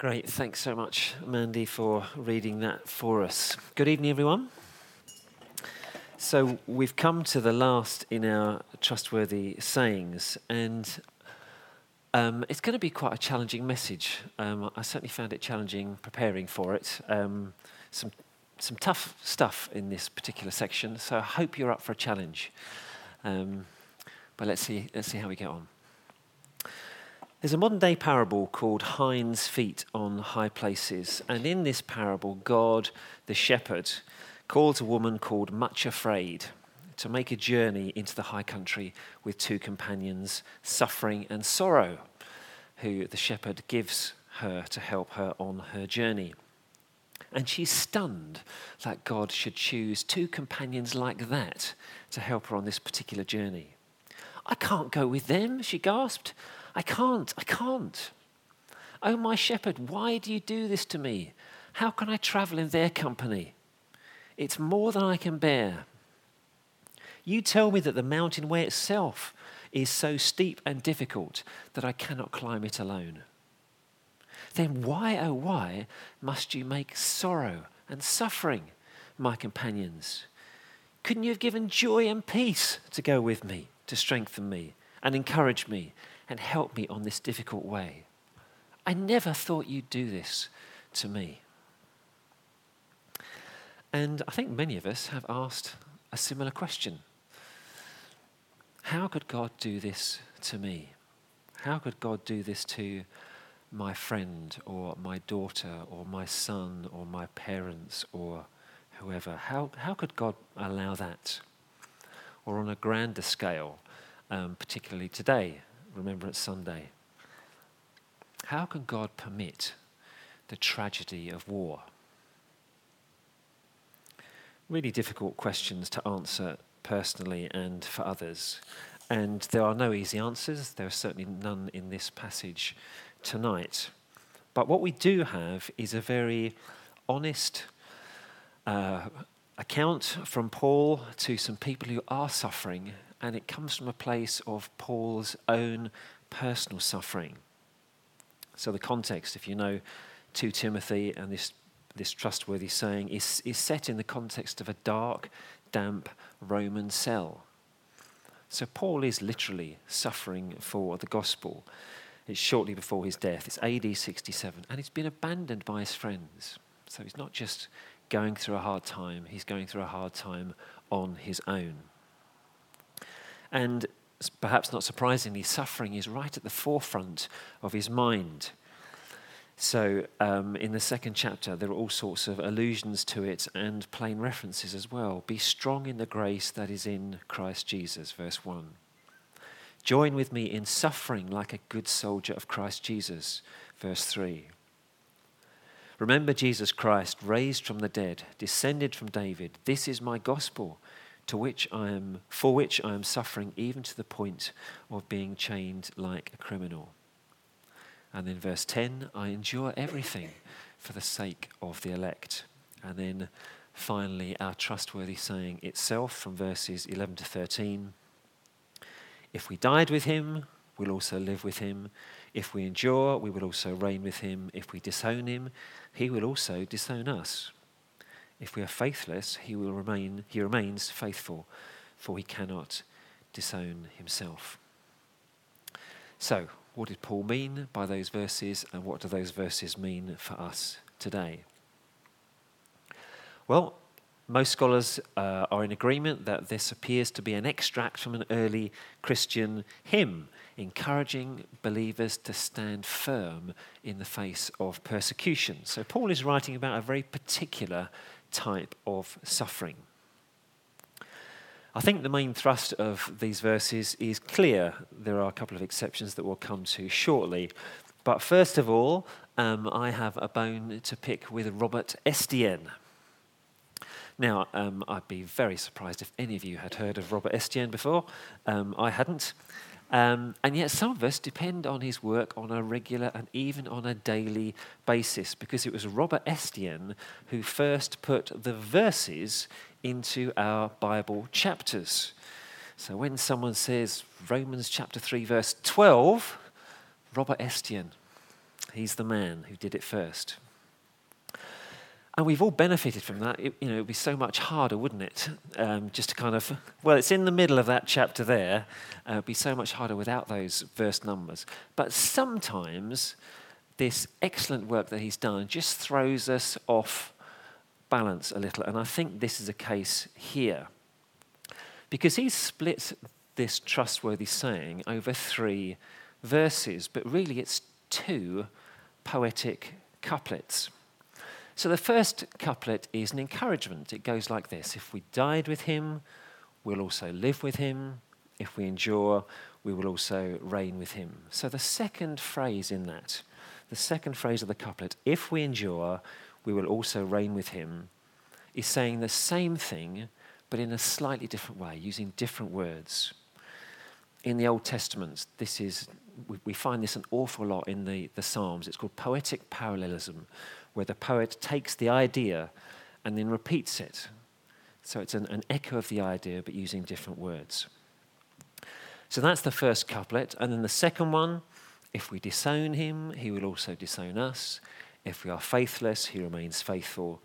Great. Thanks so much, Mandy, for reading that for us. Good evening, everyone. So, we've come to the last in our trustworthy sayings, and um, it's going to be quite a challenging message. Um, I certainly found it challenging preparing for it. Um, some, some tough stuff in this particular section, so I hope you're up for a challenge. Um, but let's see, let's see how we get on. There's a modern day parable called Hind's Feet on High Places. And in this parable, God, the shepherd, calls a woman called Much Afraid to make a journey into the high country with two companions, Suffering and Sorrow, who the shepherd gives her to help her on her journey. And she's stunned that God should choose two companions like that to help her on this particular journey. I can't go with them, she gasped. I can't, I can't. Oh, my shepherd, why do you do this to me? How can I travel in their company? It's more than I can bear. You tell me that the mountain way itself is so steep and difficult that I cannot climb it alone. Then why, oh, why must you make sorrow and suffering my companions? Couldn't you have given joy and peace to go with me, to strengthen me and encourage me and help me on this difficult way. I never thought you'd do this to me. And I think many of us have asked a similar question How could God do this to me? How could God do this to my friend or my daughter or my son or my parents or whoever? How, how could God allow that? Or on a grander scale, um, particularly today, Remembrance Sunday. How can God permit the tragedy of war? Really difficult questions to answer personally and for others. And there are no easy answers. There are certainly none in this passage tonight. But what we do have is a very honest uh, account from Paul to some people who are suffering and it comes from a place of Paul's own personal suffering. So, the context, if you know 2 Timothy and this, this trustworthy saying, is, is set in the context of a dark, damp Roman cell. So, Paul is literally suffering for the gospel. It's shortly before his death. It's AD 67, and he's been abandoned by his friends. So, he's not just going through a hard time, he's going through a hard time on his own. And perhaps not surprisingly, suffering is right at the forefront of his mind. So, um, in the second chapter, there are all sorts of allusions to it and plain references as well. Be strong in the grace that is in Christ Jesus, verse 1. Join with me in suffering like a good soldier of Christ Jesus, verse 3. Remember Jesus Christ, raised from the dead, descended from David. This is my gospel to which I am, for which I am suffering even to the point of being chained like a criminal. And then verse 10, I endure everything for the sake of the elect. And then finally, our trustworthy saying itself from verses 11 to 13 If we died with him, we'll also live with him. If we endure, we will also reign with him. If we disown him, he will also disown us. If we are faithless, he will remain he remains faithful, for he cannot disown himself. So, what did Paul mean by those verses, and what do those verses mean for us today? Well, most scholars uh, are in agreement that this appears to be an extract from an early Christian hymn encouraging believers to stand firm in the face of persecution. So, Paul is writing about a very particular type of suffering. I think the main thrust of these verses is clear. There are a couple of exceptions that we'll come to shortly. But first of all, um, I have a bone to pick with Robert Estienne. Now, um, I'd be very surprised if any of you had heard of Robert Estienne before. Um, I hadn't. Um, and yet, some of us depend on his work on a regular and even on a daily basis because it was Robert Estienne who first put the verses into our Bible chapters. So, when someone says Romans chapter 3, verse 12, Robert Estienne. He's the man who did it first. And we've all benefited from that. It, you know, it would be so much harder, wouldn't it? Um, just to kind of, well, it's in the middle of that chapter there. Uh, it'd be so much harder without those verse numbers. But sometimes this excellent work that he's done just throws us off balance a little. And I think this is a case here. Because he's split this trustworthy saying over three verses, but really it's two poetic couplets. So the first couplet is an encouragement. It goes like this If we died with him, we'll also live with him. If we endure, we will also reign with him. So the second phrase in that, the second phrase of the couplet, if we endure, we will also reign with him, is saying the same thing, but in a slightly different way, using different words. In the Old Testament, this is we, we find this an awful lot in the, the Psalms. It's called poetic parallelism, where the poet takes the idea and then repeats it. So it's an, an echo of the idea, but using different words. So that's the first couplet. And then the second one if we disown him, he will also disown us. If we are faithless, he remains faithful.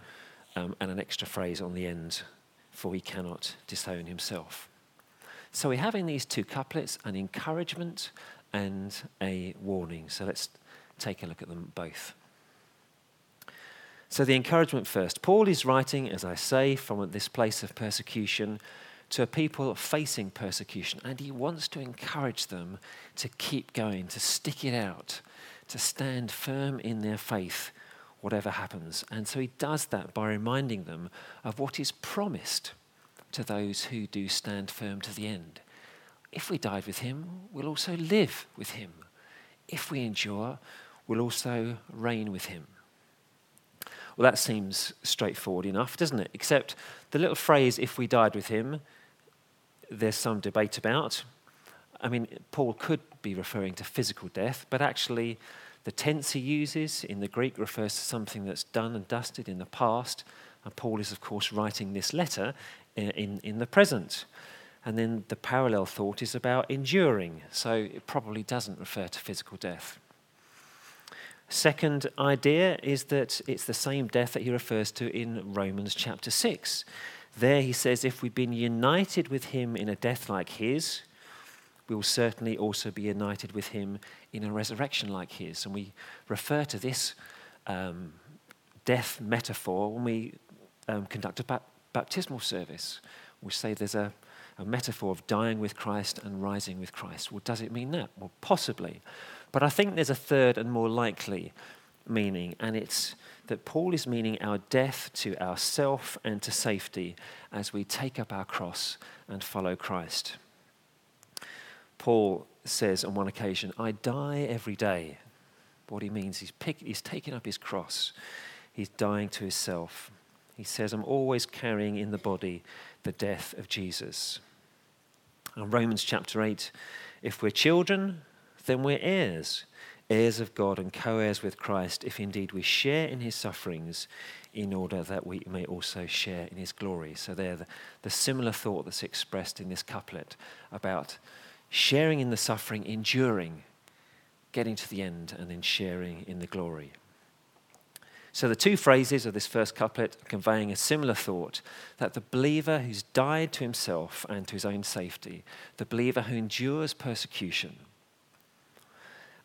Um, and an extra phrase on the end, for he cannot disown himself. So we have in these two couplets an encouragement and a warning. So let's take a look at them both. So, the encouragement first. Paul is writing, as I say, from this place of persecution to a people facing persecution, and he wants to encourage them to keep going, to stick it out, to stand firm in their faith, whatever happens. And so he does that by reminding them of what is promised to those who do stand firm to the end. If we died with him, we'll also live with him. If we endure, we'll also reign with him. Well, that seems straightforward enough, doesn't it? Except the little phrase, if we died with him, there's some debate about. I mean, Paul could be referring to physical death, but actually, the tense he uses in the Greek refers to something that's done and dusted in the past. And Paul is, of course, writing this letter in, in, the present. And then the parallel thought is about enduring, so it probably doesn't refer to physical death. Second idea is that it's the same death that he refers to in Romans chapter 6. There he says, if we've been united with him in a death like his, we will certainly also be united with him in a resurrection like his. And we refer to this um, death metaphor when we um, conduct a baptismal service. We say there's a, a metaphor of dying with Christ and rising with Christ. Well, does it mean that? Well, possibly. But I think there's a third and more likely meaning, and it's that Paul is meaning our death to ourself and to safety as we take up our cross and follow Christ. Paul says on one occasion, I die every day. What he means, he's, pick, he's taking up his cross, he's dying to himself. He says, I'm always carrying in the body the death of Jesus. And Romans chapter 8 if we're children, then we're heirs, heirs of God and co heirs with Christ, if indeed we share in his sufferings, in order that we may also share in his glory. So, there, the, the similar thought that's expressed in this couplet about sharing in the suffering, enduring, getting to the end, and then sharing in the glory. So the two phrases of this first couplet are conveying a similar thought that the believer who's died to himself and to his own safety, the believer who endures persecution,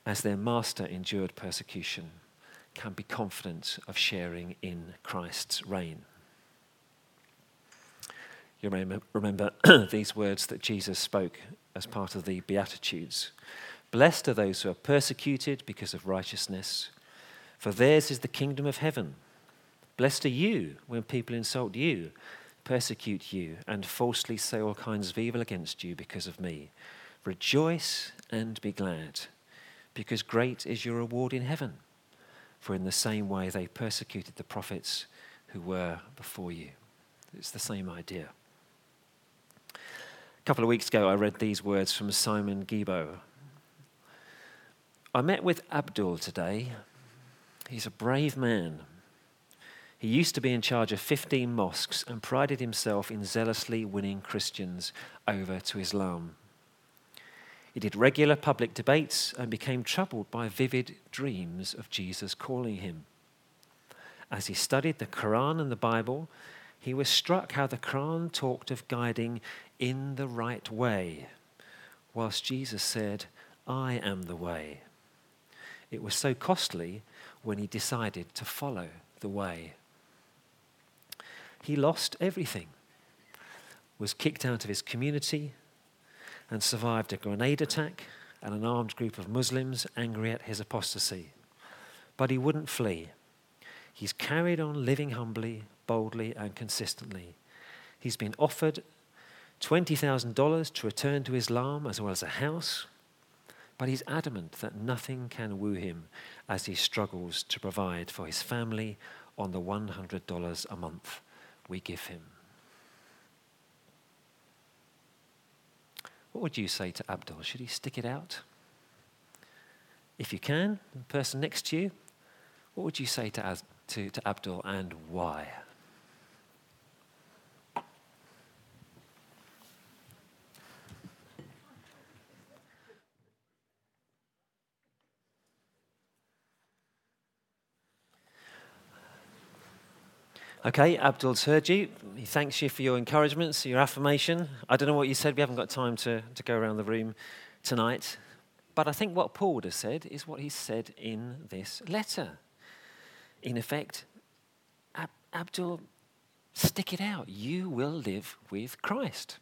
as their master endured persecution, can be confident of sharing in Christ's reign. You remember, remember these words that Jesus spoke as part of the Beatitudes Blessed are those who are persecuted because of righteousness for theirs is the kingdom of heaven. Blessed are you when people insult you, persecute you, and falsely say all kinds of evil against you because of me. Rejoice and be glad, because great is your reward in heaven. For in the same way they persecuted the prophets who were before you. It's the same idea. A couple of weeks ago, I read these words from Simon Guillebaud. I met with Abdul today, He's a brave man. He used to be in charge of 15 mosques and prided himself in zealously winning Christians over to Islam. He did regular public debates and became troubled by vivid dreams of Jesus calling him. As he studied the Quran and the Bible, he was struck how the Quran talked of guiding in the right way, whilst Jesus said, I am the way. It was so costly when he decided to follow the way. He lost everything, was kicked out of his community, and survived a grenade attack and an armed group of Muslims angry at his apostasy. But he wouldn't flee. He's carried on living humbly, boldly, and consistently. He's been offered $20,000 to return to Islam as well as a house, but he's adamant that nothing can woo him as he struggles to provide for his family on the $100 a month we give him. What would you say to Abdul? Should he stick it out? If you can, the person next to you, what would you say to, to, to Abdul and why? Okay, Abdul's heard you. He thanks you for your encouragements, your affirmation. I don't know what you said. We haven't got time to, to go around the room tonight. But I think what Paul would have said is what he said in this letter. In effect, Ab- Abdul, stick it out. You will live with Christ.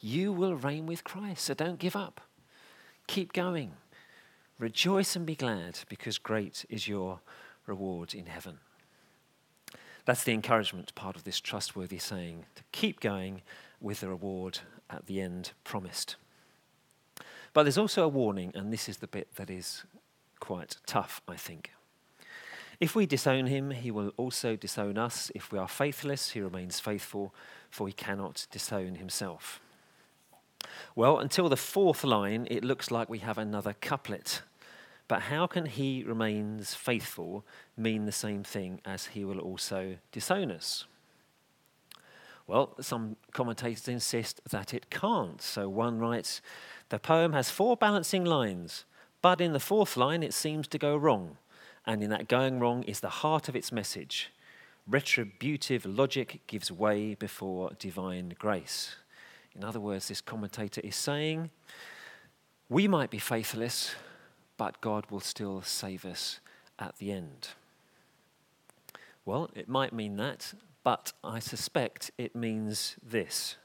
You will reign with Christ. So don't give up. Keep going. Rejoice and be glad because great is your reward in heaven. That's the encouragement part of this trustworthy saying to keep going with the reward at the end promised. But there's also a warning, and this is the bit that is quite tough, I think. If we disown him, he will also disown us. If we are faithless, he remains faithful, for he cannot disown himself. Well, until the fourth line, it looks like we have another couplet. But how can he remains faithful mean the same thing as he will also disown us? Well, some commentators insist that it can't. So one writes The poem has four balancing lines, but in the fourth line it seems to go wrong. And in that going wrong is the heart of its message. Retributive logic gives way before divine grace. In other words, this commentator is saying, We might be faithless, but God will still save us at the end. Well, it might mean that, but I suspect it means this.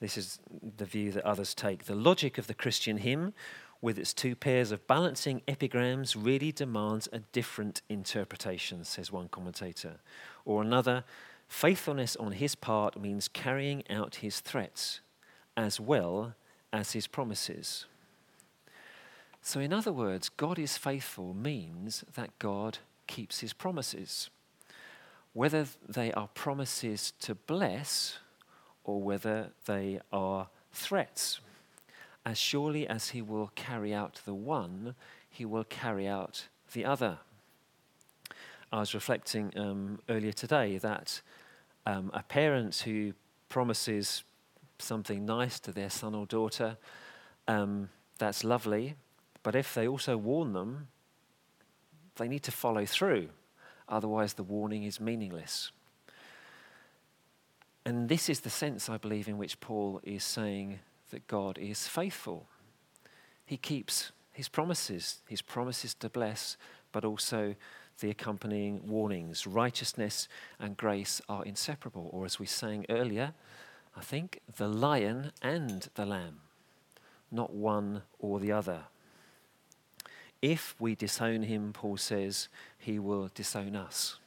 This is the view that others take. The logic of the Christian hymn, with its two pairs of balancing epigrams, really demands a different interpretation, says one commentator. Or another, faithfulness on his part means carrying out his threats as well as his promises. So, in other words, God is faithful means that God keeps his promises. Whether they are promises to bless or whether they are threats. As surely as he will carry out the one, he will carry out the other. I was reflecting um, earlier today that um, a parent who promises something nice to their son or daughter, um, that's lovely, but if they also warn them, they need to follow through. Otherwise, the warning is meaningless. And this is the sense, I believe, in which Paul is saying that God is faithful. He keeps his promises, his promises to bless, but also the accompanying warnings. Righteousness and grace are inseparable, or as we sang earlier, I think, the lion and the lamb, not one or the other. If we disown him, Paul says, he will disown us.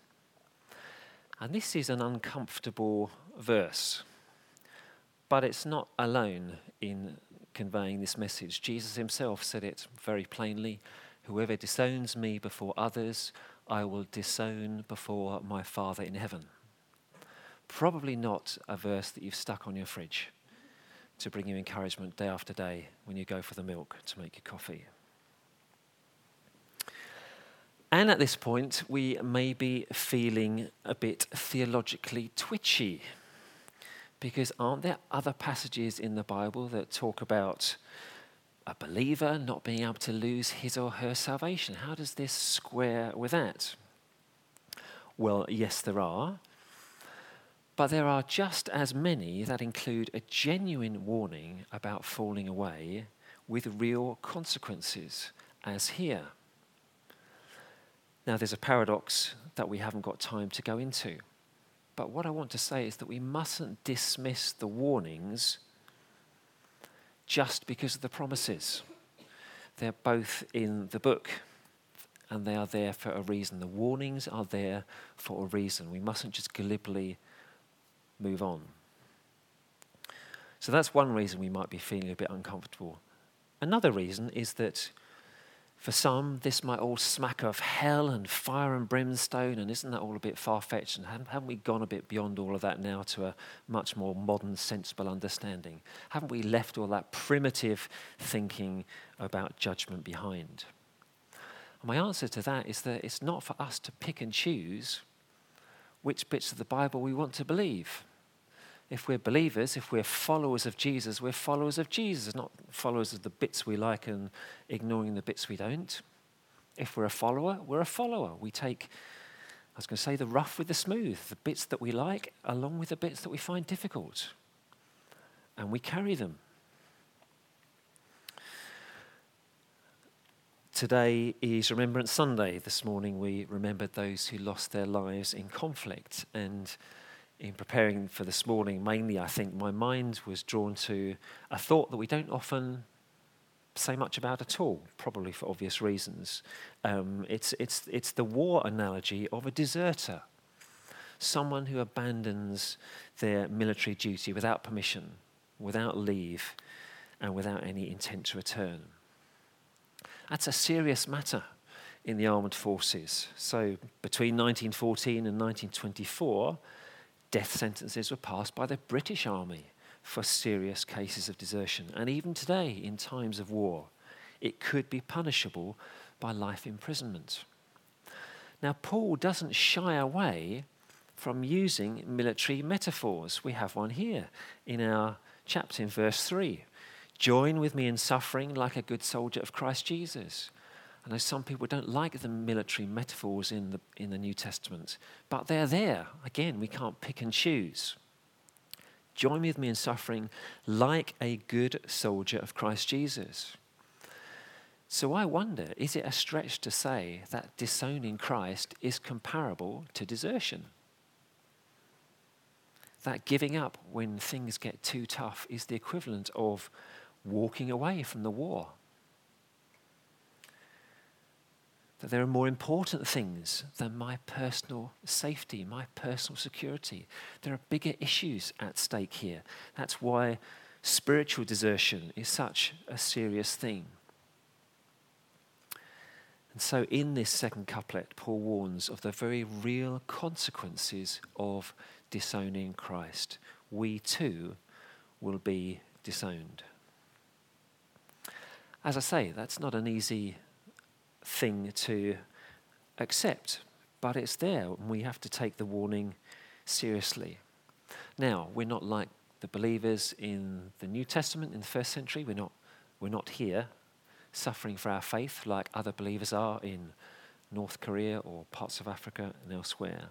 And this is an uncomfortable verse, but it's not alone in conveying this message. Jesus himself said it very plainly Whoever disowns me before others, I will disown before my Father in heaven. Probably not a verse that you've stuck on your fridge to bring you encouragement day after day when you go for the milk to make your coffee. And at this point, we may be feeling a bit theologically twitchy. Because aren't there other passages in the Bible that talk about a believer not being able to lose his or her salvation. How does this square with that? Well, yes, there are. But there are just as many that include a genuine warning about falling away with real consequences, as here. Now, there's a paradox that we haven't got time to go into. But what I want to say is that we mustn't dismiss the warnings just because of the promises. They're both in the book and they are there for a reason. The warnings are there for a reason. We mustn't just glibly move on. So that's one reason we might be feeling a bit uncomfortable. Another reason is that for some, this might all smack of hell and fire and brimstone, and isn't that all a bit far fetched? And haven't we gone a bit beyond all of that now to a much more modern, sensible understanding? Haven't we left all that primitive thinking about judgment behind? And my answer to that is that it's not for us to pick and choose which bits of the Bible we want to believe if we're believers, if we're followers of Jesus, we're followers of Jesus, not followers of the bits we like and ignoring the bits we don't. If we're a follower, we're a follower. We take, I was going to say, the rough with the smooth, the bits that we like, along with the bits that we find difficult. And we carry them. Today is Remembrance Sunday. This morning we remembered those who lost their lives in conflict. And in preparing for this morning, mainly I think my mind was drawn to a thought that we don't often say much about at all, probably for obvious reasons. Um, it's, it's, it's the war analogy of a deserter, someone who abandons their military duty without permission, without leave, and without any intent to return. That's a serious matter in the armed forces. So between 1914 and 1924, death sentences were passed by the British Army for serious cases of desertion. And even today, in times of war, it could be punishable by life imprisonment. Now, Paul doesn't shy away from using military metaphors. We have one here in our chapter in verse 3. Join with me in suffering like a good soldier of Christ Jesus. I know some people don't like the military metaphors in the, in the New Testament, but they're there. Again, we can't pick and choose. Join with me in suffering like a good soldier of Christ Jesus. So I wonder is it a stretch to say that disowning Christ is comparable to desertion? That giving up when things get too tough is the equivalent of walking away from the war that there are more important things than my personal safety, my personal security. There are bigger issues at stake here. That's why spiritual desertion is such a serious thing. And so, in this second couplet, Paul warns of the very real consequences of disowning Christ. We too will be disowned. As I say, that's not an easy thing to accept, but it's there, and we have to take the warning seriously. Now, we're not like the believers in the New Testament in the first century. We're not, we're not here suffering for our faith like other believers are in North Korea or parts of Africa and elsewhere.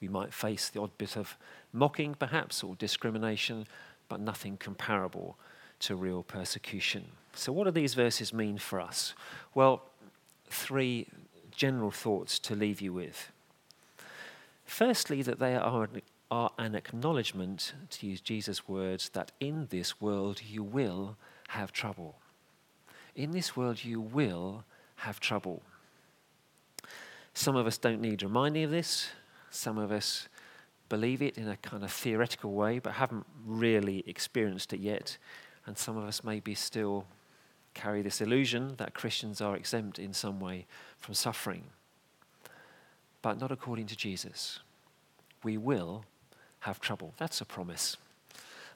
We might face the odd bit of mocking, perhaps, or discrimination, but nothing comparable to real persecution. So, what do these verses mean for us? Well, three general thoughts to leave you with. Firstly, that they are, are an acknowledgement, to use Jesus' words, that in this world you will have trouble. In this world you will have trouble. Some of us don't need reminding of this. Some of us believe it in a kind of theoretical way, but haven't really experienced it yet. And some of us maybe still carry this illusion that Christians are exempt in some way from suffering. But not according to Jesus. We will have trouble. That's a promise.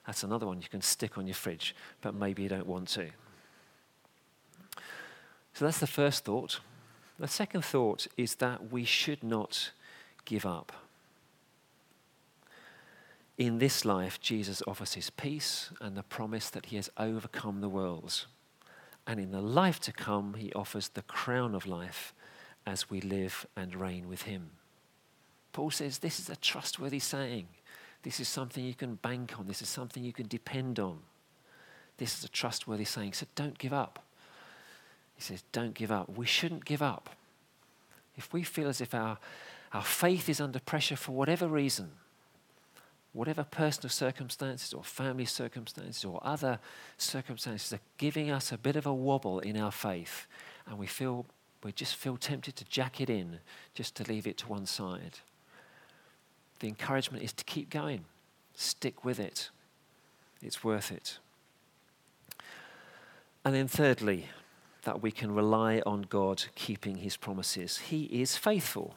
That's another one you can stick on your fridge, but maybe you don't want to. So that's the first thought. The second thought is that we should not give up. In this life, Jesus offers his peace and the promise that he has overcome the world. And in the life to come, he offers the crown of life as we live and reign with him. Paul says this is a trustworthy saying. This is something you can bank on. This is something you can depend on. This is a trustworthy saying. So don't give up. He says, don't give up. We shouldn't give up. If we feel as if our, our faith is under pressure for whatever reason, whatever personal circumstances or family circumstances or other circumstances are giving us a bit of a wobble in our faith, and we feel we just feel tempted to jack it in, just to leave it to one side. The encouragement is to keep going, stick with it. It's worth it. And then, thirdly, that we can rely on God keeping his promises. He is faithful.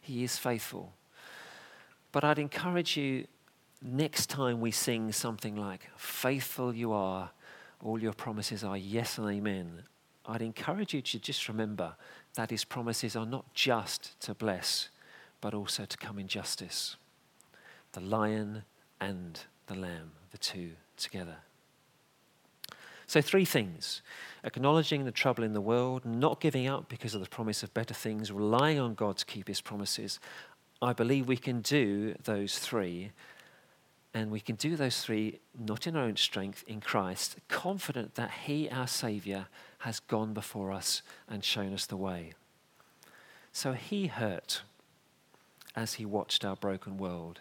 He is faithful. But I'd encourage you next time we sing something like, Faithful you are, all your promises are yes and amen. I'd encourage you to just remember that his promises are not just to bless, but also to come in justice. The lion and the lamb, the two together. So, three things acknowledging the trouble in the world, not giving up because of the promise of better things, relying on God to keep his promises, I believe we can do those three. And we can do those three not in our own strength, in Christ, confident that He, our Saviour, has gone before us and shown us the way. So He hurt as He watched our broken world,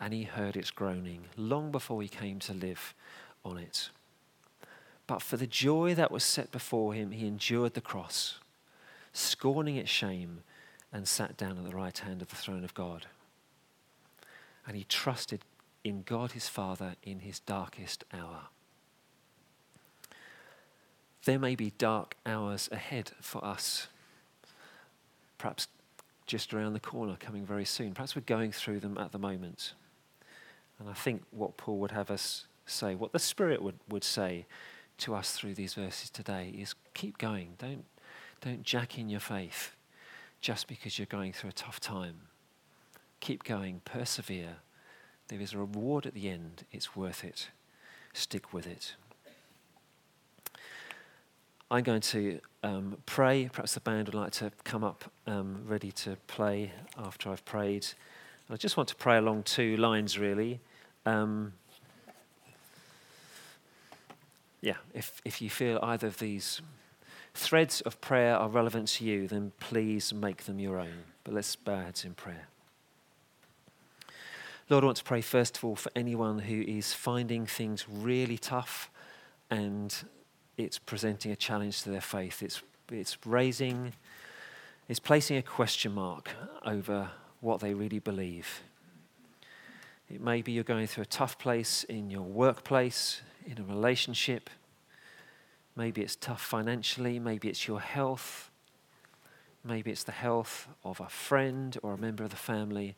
and He heard its groaning long before He came to live on it. But for the joy that was set before Him, He endured the cross, scorning its shame and sat down at the right hand of the throne of God. And he trusted in God his Father in his darkest hour. There may be dark hours ahead for us, perhaps just around the corner, coming very soon. Perhaps we're going through them at the moment. And I think what Paul would have us say, what the Spirit would, would say to us through these verses today is keep going. Don't, don't jack in your faith just because you're going through a tough time. Keep going, persevere. There is a reward at the end. It's worth it. Stick with it. I'm going to um, pray. Perhaps the band would like to come up um, ready to play after I've prayed. I just want to pray along two lines, really. Um, yeah, if, if you feel either of these threads of prayer are relevant to you, then please make them your own. But let's bow our heads in prayer. Lord, I want to pray first of all for anyone who is finding things really tough and it's presenting a challenge to their faith. It's, it's raising, it's placing a question mark over what they really believe. It may be you're going through a tough place in your workplace, in a relationship Maybe it's tough financially, maybe it's your health, maybe it's the health of a friend or a member of the family,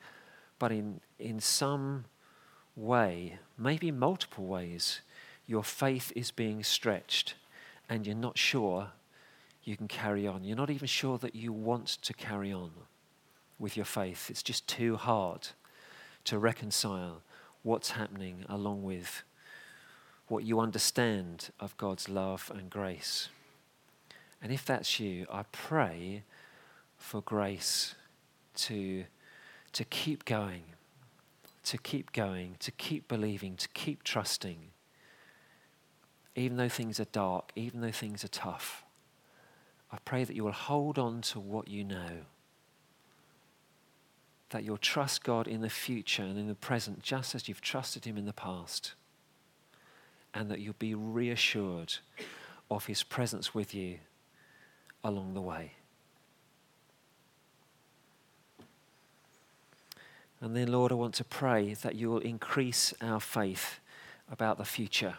but in, in some way, maybe multiple ways, your faith is being stretched and you're not sure you can carry on. You're not even sure that you want to carry on with your faith. It's just too hard to reconcile what's happening along with what you understand of God's love and grace. And if that's you, I pray for grace to, to keep going, to keep going, to keep believing, to keep trusting. Even though things are dark, even though things are tough, I pray that you will hold on to what you know. That you'll trust God in the future and in the present just as you've trusted Him in the past and that you'll be reassured of His presence with you along the way. And then, Lord, I want to pray that you will increase our faith about the future.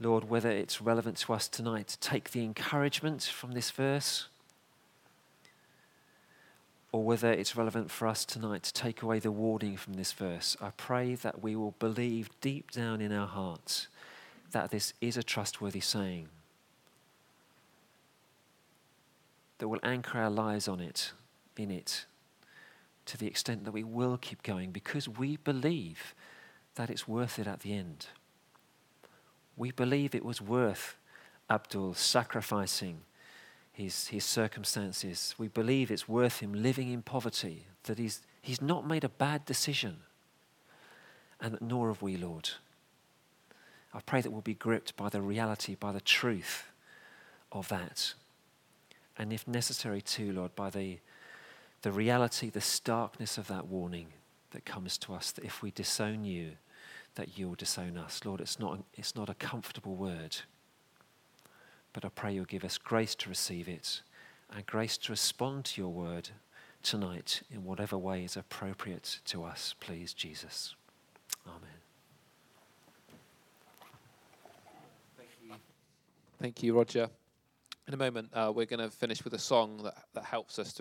Lord, whether it's relevant to us tonight to take the encouragement from this verse or whether it's relevant for us tonight to take away the warning from this verse, I pray that we will believe deep down in our hearts that this is a trustworthy saying, that we'll anchor our lives on it, in it, to the extent that we will keep going because we believe that it's worth it at the end. We believe it was worth Abdul sacrificing his, his circumstances. We believe it's worth him living in poverty, that he's, he's not made a bad decision. And nor have we, Lord. I pray that we'll be gripped by the reality, by the truth of that. And if necessary, too, Lord, by the, the reality, the starkness of that warning that comes to us that if we disown you, that you'll disown us. Lord, it's not, it's not a comfortable word. But I pray you'll give us grace to receive it and grace to respond to your word tonight in whatever way is appropriate to us, please, Jesus. Amen. Thank you. Thank you, Roger. In a moment, uh, we're going to finish with a song that, that helps us to